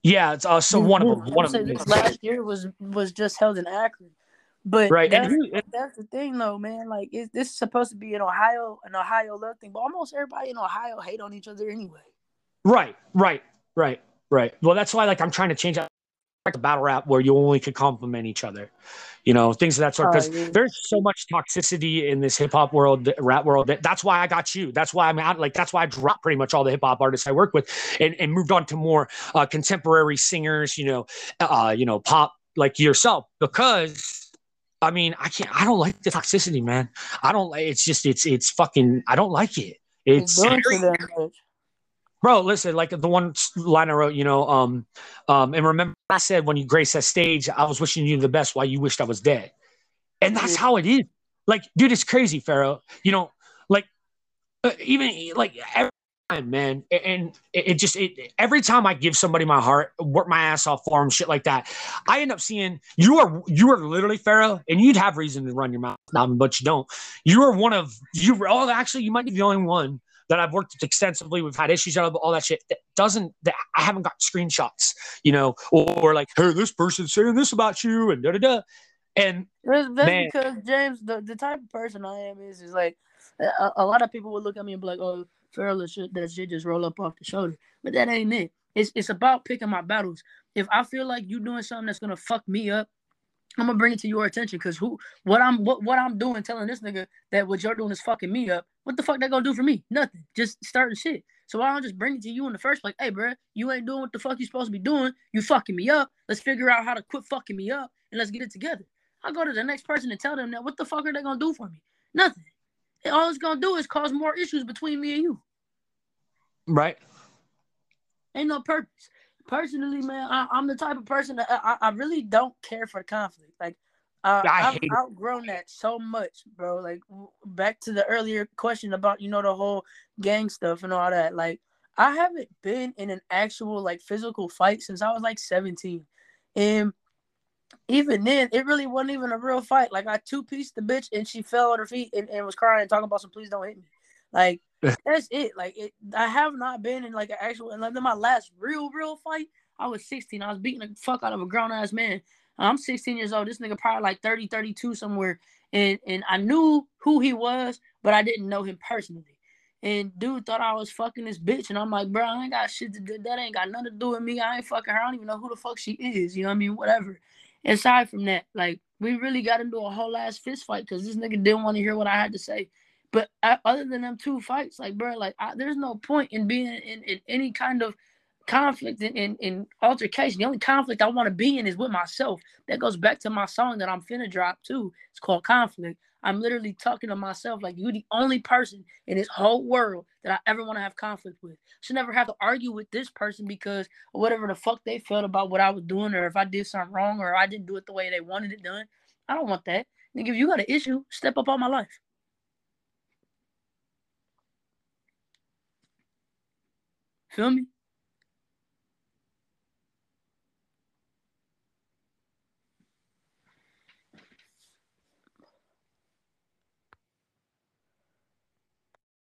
Speaker 3: Yeah, it's uh, so one of them. One of them.
Speaker 5: Last year was was just held in Akron, but
Speaker 3: right.
Speaker 5: That's, and that's the thing, though, man. Like, it, this is supposed to be an Ohio an Ohio love thing, but almost everybody in Ohio hate on each other anyway.
Speaker 3: Right, right, right, right. Well, that's why like I'm trying to change that like a battle rap where you only could compliment each other you know, things of that sort. Because there's so much toxicity in this hip hop world, rap world. That, that's why I got you. That's why I'm out. Like that's why I dropped pretty much all the hip hop artists I work with, and, and moved on to more uh, contemporary singers. You know, uh, you know, pop like yourself because. I mean, I can't. I don't like the toxicity, man. I don't like. It's just. It's. It's fucking. I don't like it. It's. Bro. Listen, like the one line I wrote, you know, um, um, and remember I said when you grace that stage, I was wishing you the best while you wished I was dead, and that's how it is. Like, dude, it's crazy, Pharoah. You know, like uh, even like every time, man, and it, it just it every time I give somebody my heart, work my ass off for them, shit like that, I end up seeing you are you are literally Pharoah, and you'd have reason to run your mouth, but you don't. You are one of you. Oh, actually, you might be the only one that I've worked with extensively. We've had issues, all that shit. That doesn't. That I haven't got screenshots, you know, or, like, hey, this person's saying this about you, and da da da. And
Speaker 4: That's,
Speaker 3: Man.
Speaker 4: because James, the, the type of person I am is is like a, a lot of people would look at me and be like, "Oh, Farrell, shit, that shit just roll up off the shoulder," but that ain't it. It's it's about picking my battles. If I feel like you're doing something that's gonna fuck me up, I'm gonna bring it to your attention. Cause who, what I'm, what, what I'm doing, telling this nigga that what you're doing is fucking me up. What the fuck that gonna do for me? Nothing. Just starting shit. So why don't I just bring it to you in the first place? Hey, bro, you ain't doing what the fuck you supposed to be doing. You fucking me up. Let's figure out how to quit fucking me up and let's get it together. I go to the next person and tell them that what the fuck are they gonna do for me? Nothing. And all it's gonna do is cause more issues between me and you.
Speaker 3: right,
Speaker 4: Ain't no purpose. Personally, man, I, I'm the type of person that I, I I really don't care for conflict. Like, uh,
Speaker 3: I
Speaker 4: I've
Speaker 3: it.
Speaker 4: outgrown that so much, bro. Like, back to the earlier question about you know the whole gang stuff and all that. Like, I haven't been in an actual like physical fight since I was like 17, and even then, it really wasn't even a real fight. Like, I two pieced the bitch and she fell on her feet and, and was crying, and talking about some please don't hit me. Like, that's it. Like it, I have not been in like an actual. And like then my last real, real fight, I was 16. I was beating the fuck out of a grown ass man. I'm 16 years old. This nigga probably like 30, 32 somewhere, and and I knew who he was, but I didn't know him personally. And dude thought I was fucking this bitch, and I'm like, bro, I ain't got shit to do. That ain't got nothing to do with me. I ain't fucking her. I don't even know who the fuck she is. You know what I mean? Whatever. Aside from that, like we really got into a whole ass fist fight because this nigga didn't want to hear what I had to say. But I, other than them two fights, like bro, like I, there's no point in being in, in any kind of conflict and, and, in altercation. The only conflict I want to be in is with myself. That goes back to my song that I'm finna drop too. It's called Conflict. I'm literally talking to myself like you're the only person in this whole world that I ever want to have conflict with. Should never have to argue with this person because whatever the fuck they felt about what I was doing or if I did something wrong or I didn't do it the way they wanted it done. I don't want that. Nigga, if you got an issue, step up on my life. Feel me?